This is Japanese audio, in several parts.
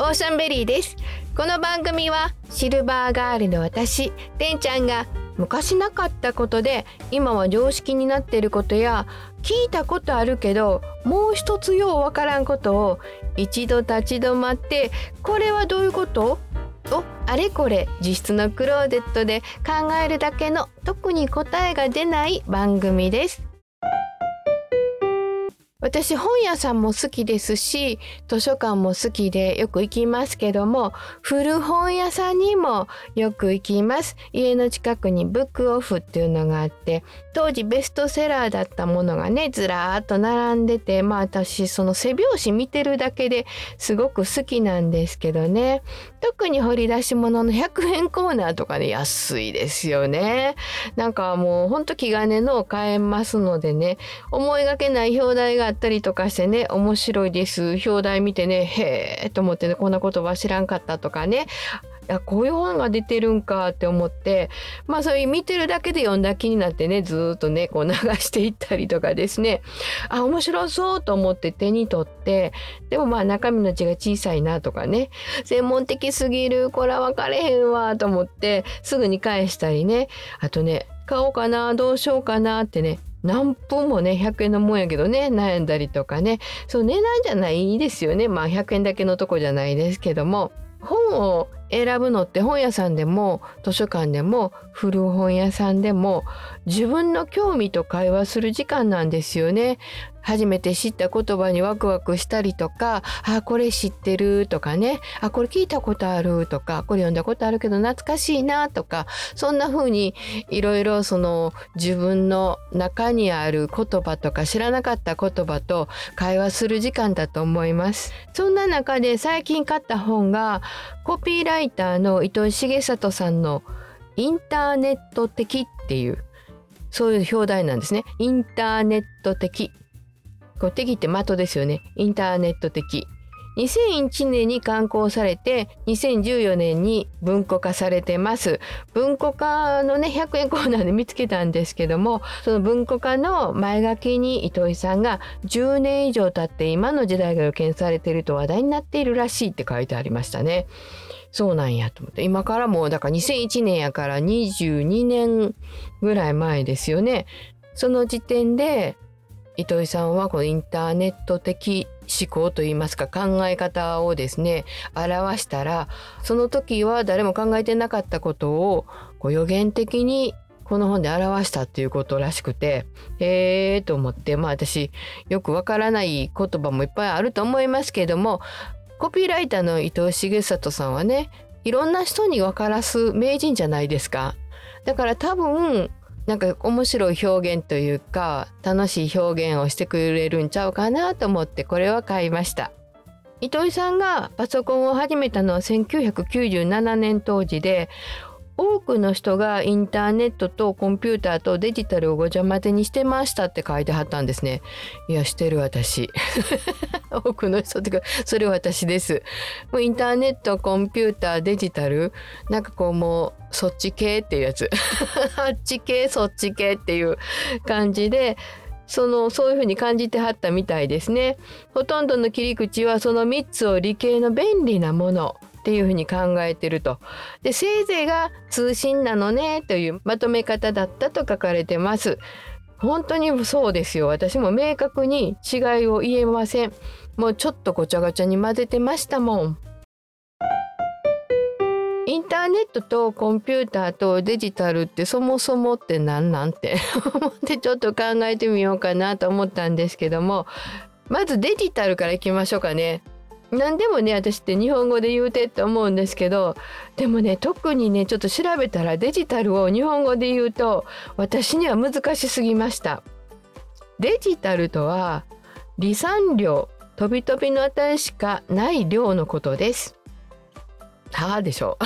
オーシャンベリーです。この番組はシルバーガールの私てんちゃんが昔なかったことで今は常識になっていることや聞いたことあるけどもう一つようわからんことを一度立ち止まってこれはどういうこと？をあれこれ実質のクローゼットで考えるだけの特に答えが出ない番組です。私本屋さんも好きですし図書館も好きでよく行きますけども古本屋さんにもよく行きます。家の近くにブックオフっていうのがあって当時ベストセラーだったものがねずらーっと並んでてまあ私その背表紙見てるだけですごく好きなんですけどね。特に掘り出し物の100円コーナーとかね安いですよね。なんかもうほんと気兼ねのを買えますのでね思いがけない表題がったりとかしてね面白いです。表題見てねへえと思ってねこんな言葉知らんかったとかね。あこういう本が出てるんかって思って。まあそういう見てるだけで読んだ気になってねずっとねこう流していったりとかですね。あ面白そうと思って手に取って。でもまあ中身の字が小さいなとかね。専門的すぎる。これは分かれへんわと思ってすぐに返したりね。あとね買おうかなどうしようかなってね何分もね100円のもんやけどね悩んだりとかね。そう値段じゃないですよね。まあ100円だけのとこじゃないですけども。本を選ぶのって本屋さんでも図書館でも古本屋さんでも自分の興味と会話する時間なんですよね。初めて知った言葉にワクワクしたりとか「あこれ知ってる」とかね「あこれ聞いたことある」とか「これ読んだことあるけど懐かしいな」とかそんな風にいろいろその自分の中にある言葉とか知らなかった言葉と会話する時間だと思います。そんな中で最近買った本がコピーライターの糸井重里さんの「インターネット的」っていうそういう表題なんですね。インターネット的こう敵って的ですよね。インターネット的。2001年に刊行されて2014年に文庫化されてます文庫化のね100円コーナーで見つけたんですけどもその文庫化の前書きに糸井さんが10年以上経って今の時代が予見されていると話題になっているらしいって書いてありましたねそうなんやと思って今からもうだから2001年やから22年ぐらい前ですよねその時点で糸井さんはこのインターネット的思考といいますか考え方をですね表したらその時は誰も考えてなかったことをこう予言的にこの本で表したっていうことらしくてへえと思ってまあ私よくわからない言葉もいっぱいあると思いますけどもコピーライターの伊藤重里さんはねいろんな人に分からす名人じゃないですか。だから多分なんか面白い表現というか楽しい表現をしてくれるんちゃうかなと思ってこれは買いました。糸井さんがパソコンを始めたのは1997年当時で多くの人がインターネットとコンピューターとデジタルをごちゃ混ぜにしてましたって書いてはったんですね。いや、してる私。多くの人ってか、それ私です。もうインターネット、コンピューター、デジタル、なんかこうもう、そっち系っていうやつ。あっち系、そっち系っていう感じで、そのそういうふうに感じてはったみたいですね。ほとんどの切り口はその3つを理系の便利なものっていうふうに考えてると。でせいぜいが通信なのねというまとめ方だったと書かれてます。本当にそうですよ。私も明確に違いを言えません。もうちょっとごちゃごちゃに混ぜてましたもん。インターネットとコンピューターとデジタルってそもそもって何なんて思ってちょっと考えてみようかなと思ったんですけどもまずデジタルからいきましょうかね。何でもね私って日本語で言うてって思うんですけどでもね特にねちょっと調べたらデジタルを日本語で言うと私には難しすぎました。デジタルとは離散量飛び飛びの値しかない量のことです。はあでしょ。う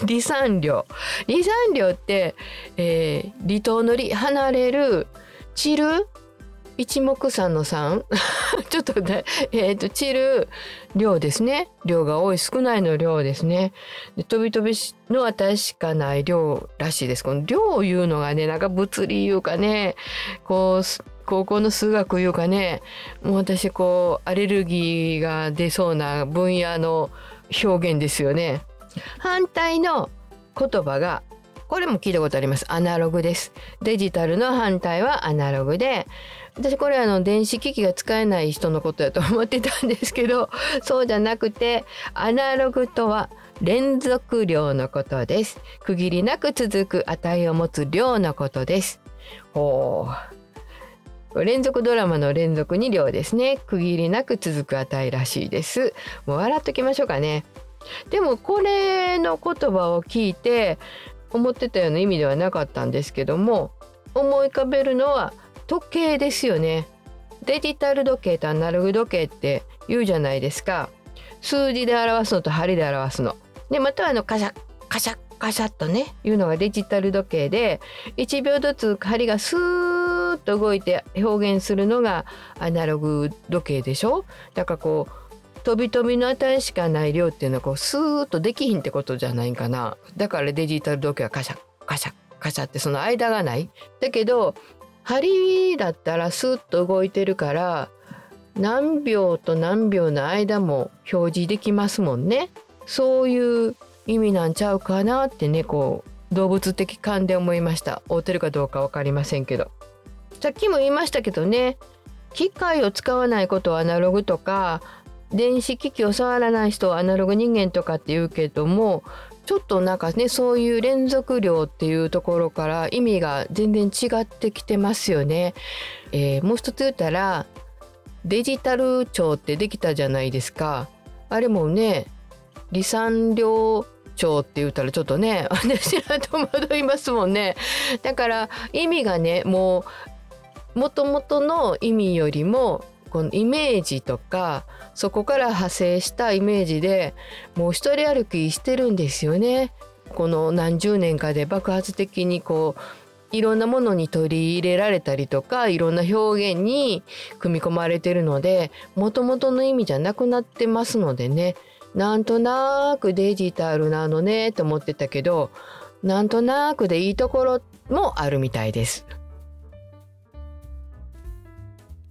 離散量。離散量って、えー、離島の離離れる散る一目散の散 ちょっとねえっ、ー、と散る量ですね。量が多い少ないの量ですね。で飛び飛びの値しかない量らしいです。この量を言うのがねなんか物理いうかね。こう高校の数学いうかね。もう私こうアレルギーが出そうな分野の表現ですよね。反対の言葉がこれも聞いたことあります。アナログです。デジタルの反対はアナログで。私これあの電子機器が使えない人のことやと思ってたんですけどそうじゃなくてアナログとは連続量のことです。区切りなく続く値を持つ量のことです。ほう。連続ドラマの連続に量ですね。区切りなく続く値らしいです。もう笑っときましょうかね。でもこれの言葉を聞いて思ってたような意味ではなかったんですけども思い浮かべるのは時計ですよね。デジタル時計とアナログ時計って言うじゃないですか。数字で表すのと針で表すの。でまたあのカシャカシャカシャッとねいうのがデジタル時計で1秒ずつ針がスーッと動いて表現するのがアナログ時計でしょ。だからこう飛び飛びの値しかない量っていうのはこうスーッとできひんってことじゃないかな。だからデジタル時計はカシャカシャカシャってその間がない。だけど針だったらスーッと動いてるから何秒と何秒の間も表示できますもんね。そういう意味なんちゃうかなってねこう動物的感で思いました。合うてるかどうか分かりませんけど。さっきも言いましたけどね機械を使わないことはアナログとか電子機器を触らない人はアナログ人間とかって言うけどもちょっとなんかねそういう連続量っていうところから意味が全然違ってきてますよね。えー、もう一つ言ったらデジタル庁ってできたじゃないですか。あれもね離散量庁って言ったらちょっとね私ら戸惑いますもんね。だから意味がねもうもともとの意味よりもこのイメージとかそこから派生したイメージでもう一人歩きしてるんですよね。この何十年かで爆発的にこういろんなものに取り入れられたりとかいろんな表現に組み込まれてるのでもともとの意味じゃなくなってますのでねなんとなくデジタルなのねと思ってたけどなんとなくでいいところもあるみたいです。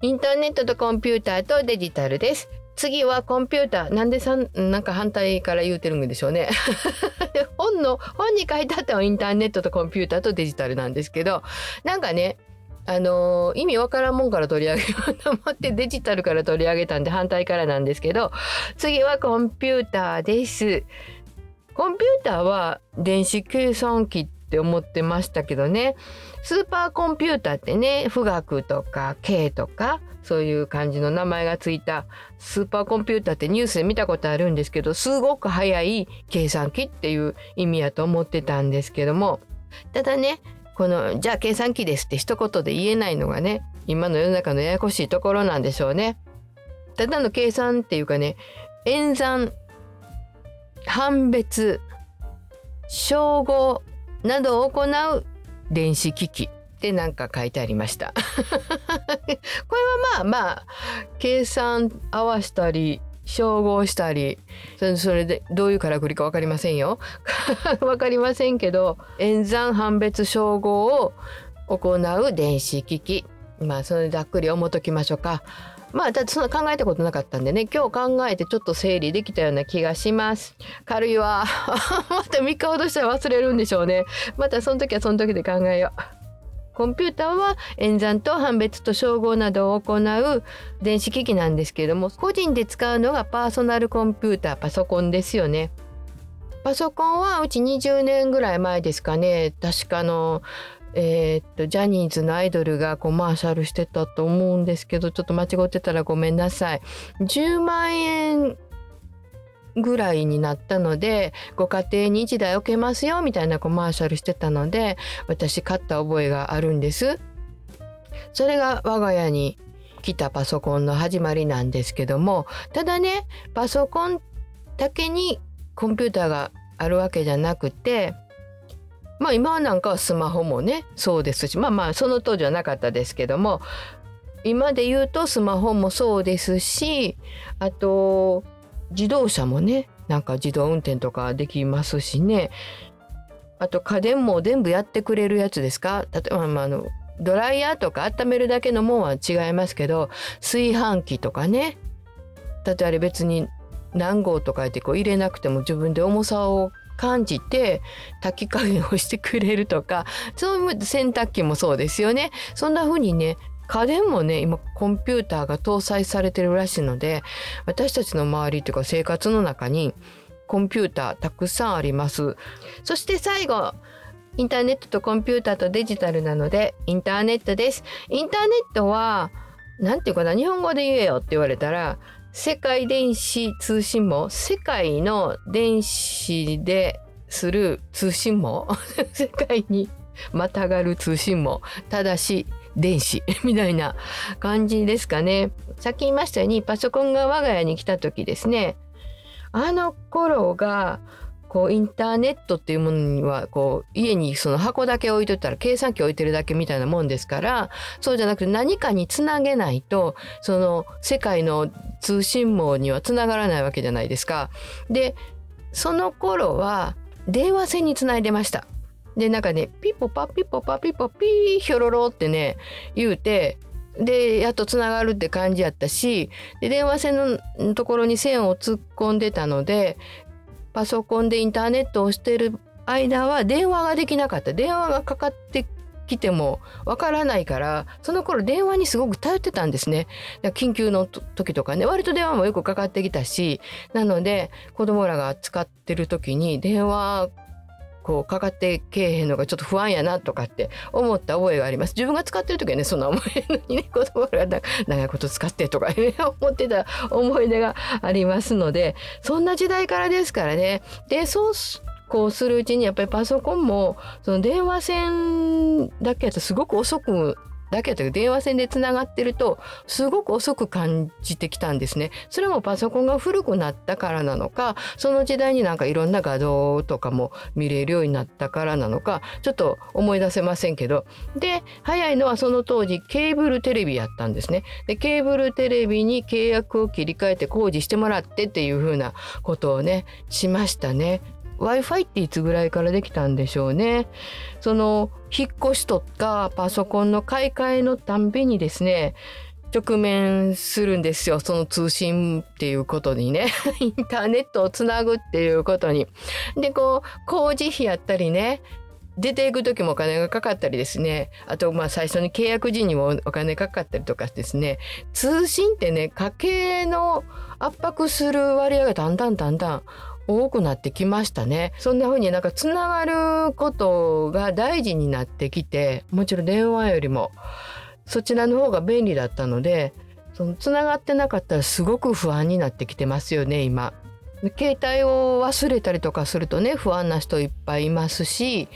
インターネットとコンピューターとデジタルです。次はコンピューター。なんでさん、なんか反対から言うてるんでしょうね。本の、本に書いてあったのはインターネットとコンピューターとデジタルなんですけど、なんかね、あのー、意味わからんもんから取り上げようと思ってデジタルから取り上げたんで反対からなんですけど、次はコンピューターです。コンピューターは電子計算機って思ってましたけどね。スーパーコンピューターってね富岳とか K とかそういう感じの名前がついたスーパーコンピューターってニュースで見たことあるんですけどすごく速い計算機っていう意味やと思ってたんですけどもただねこのじゃあ計算機ですって一言で言えないのがね今の世の中のややこしいところなんでしょうね。ただの計算っていうかね演算判別照合などを行う電子機器ってなんか書いてありました。これはまあまあ計算合わしたり照合したりそれでどういうからくりか分かりませんよ。分かりませんけど演算判別照合を行う電子機器。まあそれざっくり思っときましょうか。まあだってそんな考えたことなかったんでね。今日考えてちょっと整理できたような気がします。軽いわ。また3日ほどしたら忘れるんでしょうね。またその時はその時で考えよう。コンピューターは演算と判別と照合などを行う電子機器なんですけれども個人で使うのがパーソナルコンピューターパソコンですよね。パソコンはうち20年ぐらい前ですかね。確かのえー、っとジャニーズのアイドルがコマーシャルしてたと思うんですけどちょっと間違ってたらごめんなさい。10万円ぐらいになったのでご家庭に1台置けますよみたいなコマーシャルしてたので私買った覚えがあるんです。それが我が家に来たパソコンの始まりなんですけどもただねパソコンだけにコンピューターがあるわけじゃなくてまあ今なんかはスマホもねそうですしまあまあその当時はなかったですけども今で言うとスマホもそうですしあと自動車もねなんか自動運転とかできますしね。あと家電も全部やってくれるやつですか？例えば、まあ、あのドライヤーとか温めるだけのもんは違いますけど炊飯器とかね。だってあれ別に何号とかってこう入れなくても自分で重さを感じて炊き加減をしてくれるとかそういう洗濯機もそうですよね。そんな風にね家電もね今コンピューターが搭載されてるらしいので私たちの周りというか生活の中にコンピューターたくさんあります。そして最後インターネットとコンピューターとデジタルなのでインターネットです。インターネットは何て言うかな日本語で言えよって言われたら世界電子通信網世界の電子でする通信網 世界にまたがる通信網ただし電子 みたいな感じですかねさっき言いましたようにパソコンが我が家に来た時ですねあの頃がこうインターネットっていうものにはこう家にその箱だけ置いとったら計算機置いてるだけみたいなもんですからそうじゃなくて何かにつなげないとその世界の通信網にはつながらないわけじゃないですか。でその頃は電話線につないでました。でなんかねピポパピポパピポピーヒョロロってね言うてでやっとつながるって感じやったしで電話線のところに線を突っ込んでたのでパソコンでインターネットをしてる間は電話ができなかった。電話がかかってきてもわからないからその頃電話にすごく頼ってたんですね。緊急の時とかね。割と電話もよくかかってきたしなので子供らが使ってる時に電話こうかかってけえへんのがちょっと不安やなとかって思った覚えがあります。自分が使ってる時はねそんな思えのにね 子供が長いこと使ってとかね 思ってた思い出がありますのでそんな時代からですからね。でそうこうするうちにやっぱりパソコンもその電話線だけやとすごく遅くだけど電話線でつながってるとすごく遅く感じてきたんですね。それもパソコンが古くなったからなのかその時代になんかいろんな画像とかも見れるようになったからなのかちょっと思い出せませんけどで早いのはその当時ケーブルテレビやったんですね。でケーブルテレビに契約を切り替えて工事してもらってっていうふうなことをねしましたね。Wi-Fi っていつぐらいからできたんでしょうね。その引っ越しとかパソコンの買い替えのたんびにですね直面するんですよその通信っていうことにね インターネットをつなぐっていうことに。でこう工事費やったりね出ていく時もお金がかかったりですねあとまあ最初に契約時にもお金かかったりとかですね通信ってね家計の圧迫する割合がだんだんだんだん多くなってきましたねそんな風になんかつながることが大事になってきてもちろん電話よりもそちらの方が便利だったのでそのつながってなかったらすごく不安になってきてますよね今。携帯を忘れたりとかするとね不安な人いっぱいいますし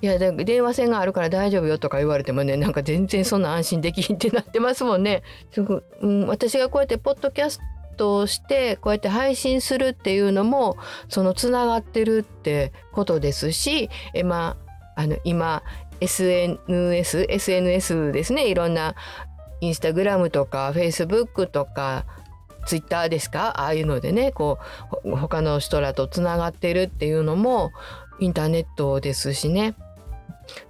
いや電話線があるから大丈夫よとか言われてもねなんか全然そんな安心できんってなってますもんね。すごうん、私がこうやってポッドキャストをしてこうやって配信するっていうのもそのつながってるってことですしえ、まあ、あの今 SNS SNS ですねいろんなインスタグラムとかフェイスブックとかツイッターですか？ああいうのでねこう他の人らとつながってるっていうのもインターネットですしね。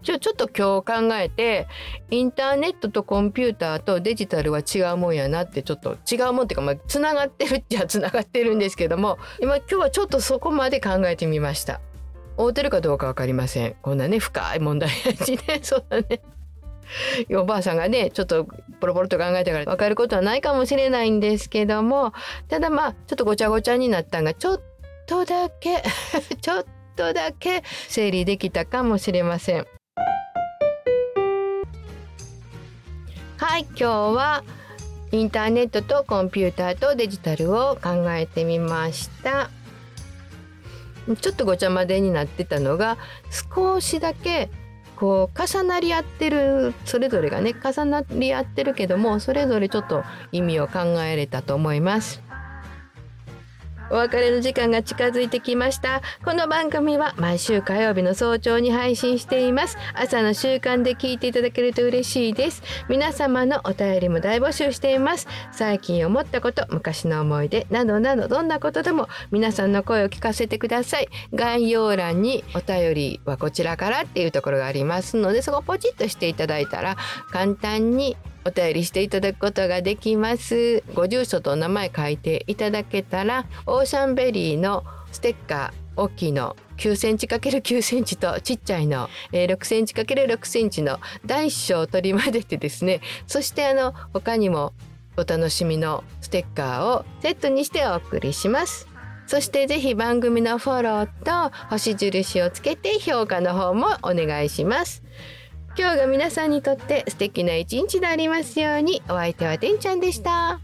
ちょちょっと今日考えてインターネットとコンピューターとデジタルは違うもんやなってちょっと違うもんっていうかまあつながってるっちゃ つながってるんですけども今今日はちょっとそこまで考えてみました。合うてるかどうか分かりませんこんなね深い問題やしね そんなねおばあさんがねちょっとポロポロと考えたから分かることはないかもしれないんですけどもただまあちょっとごちゃごちゃになったんがちょっとだけ ちょっとだけ整理できたかもしれません。はい今日はインターネットとコンピューターとデジタルを考えてみました。ちょっとごちゃ混ぜになってたのが少しだけこう重なり合ってるそれぞれがね重なり合ってるけどもそれぞれちょっと意味を考えれたと思います。お別れの時間が近づいてきました。この番組は毎週火曜日の早朝に配信しています。朝の習慣で聞いていただけると嬉しいです。皆様のお便りも大募集しています。最近思ったこと昔の思い出などなどどんなことでも皆さんの声を聞かせてください。概要欄にお便りはこちらからっていうところがありますのでそこポチッとしていただいたら簡単にお便りしていただくことができます。ご住所とお名前書いていただけたらオーシャンベリーのステッカー大きいの9センチ ×9 センチとちっちゃいの、えー、6センチ ×6 センチの大小を取り混ぜてですね。そしてあの他にもお楽しみのステッカーをセットにしてお送りします。そしてぜひ番組のフォローと星印をつけて評価の方もお願いします。今日が皆さんにとって素敵な一日でありますようにお相手はてんちゃんでした。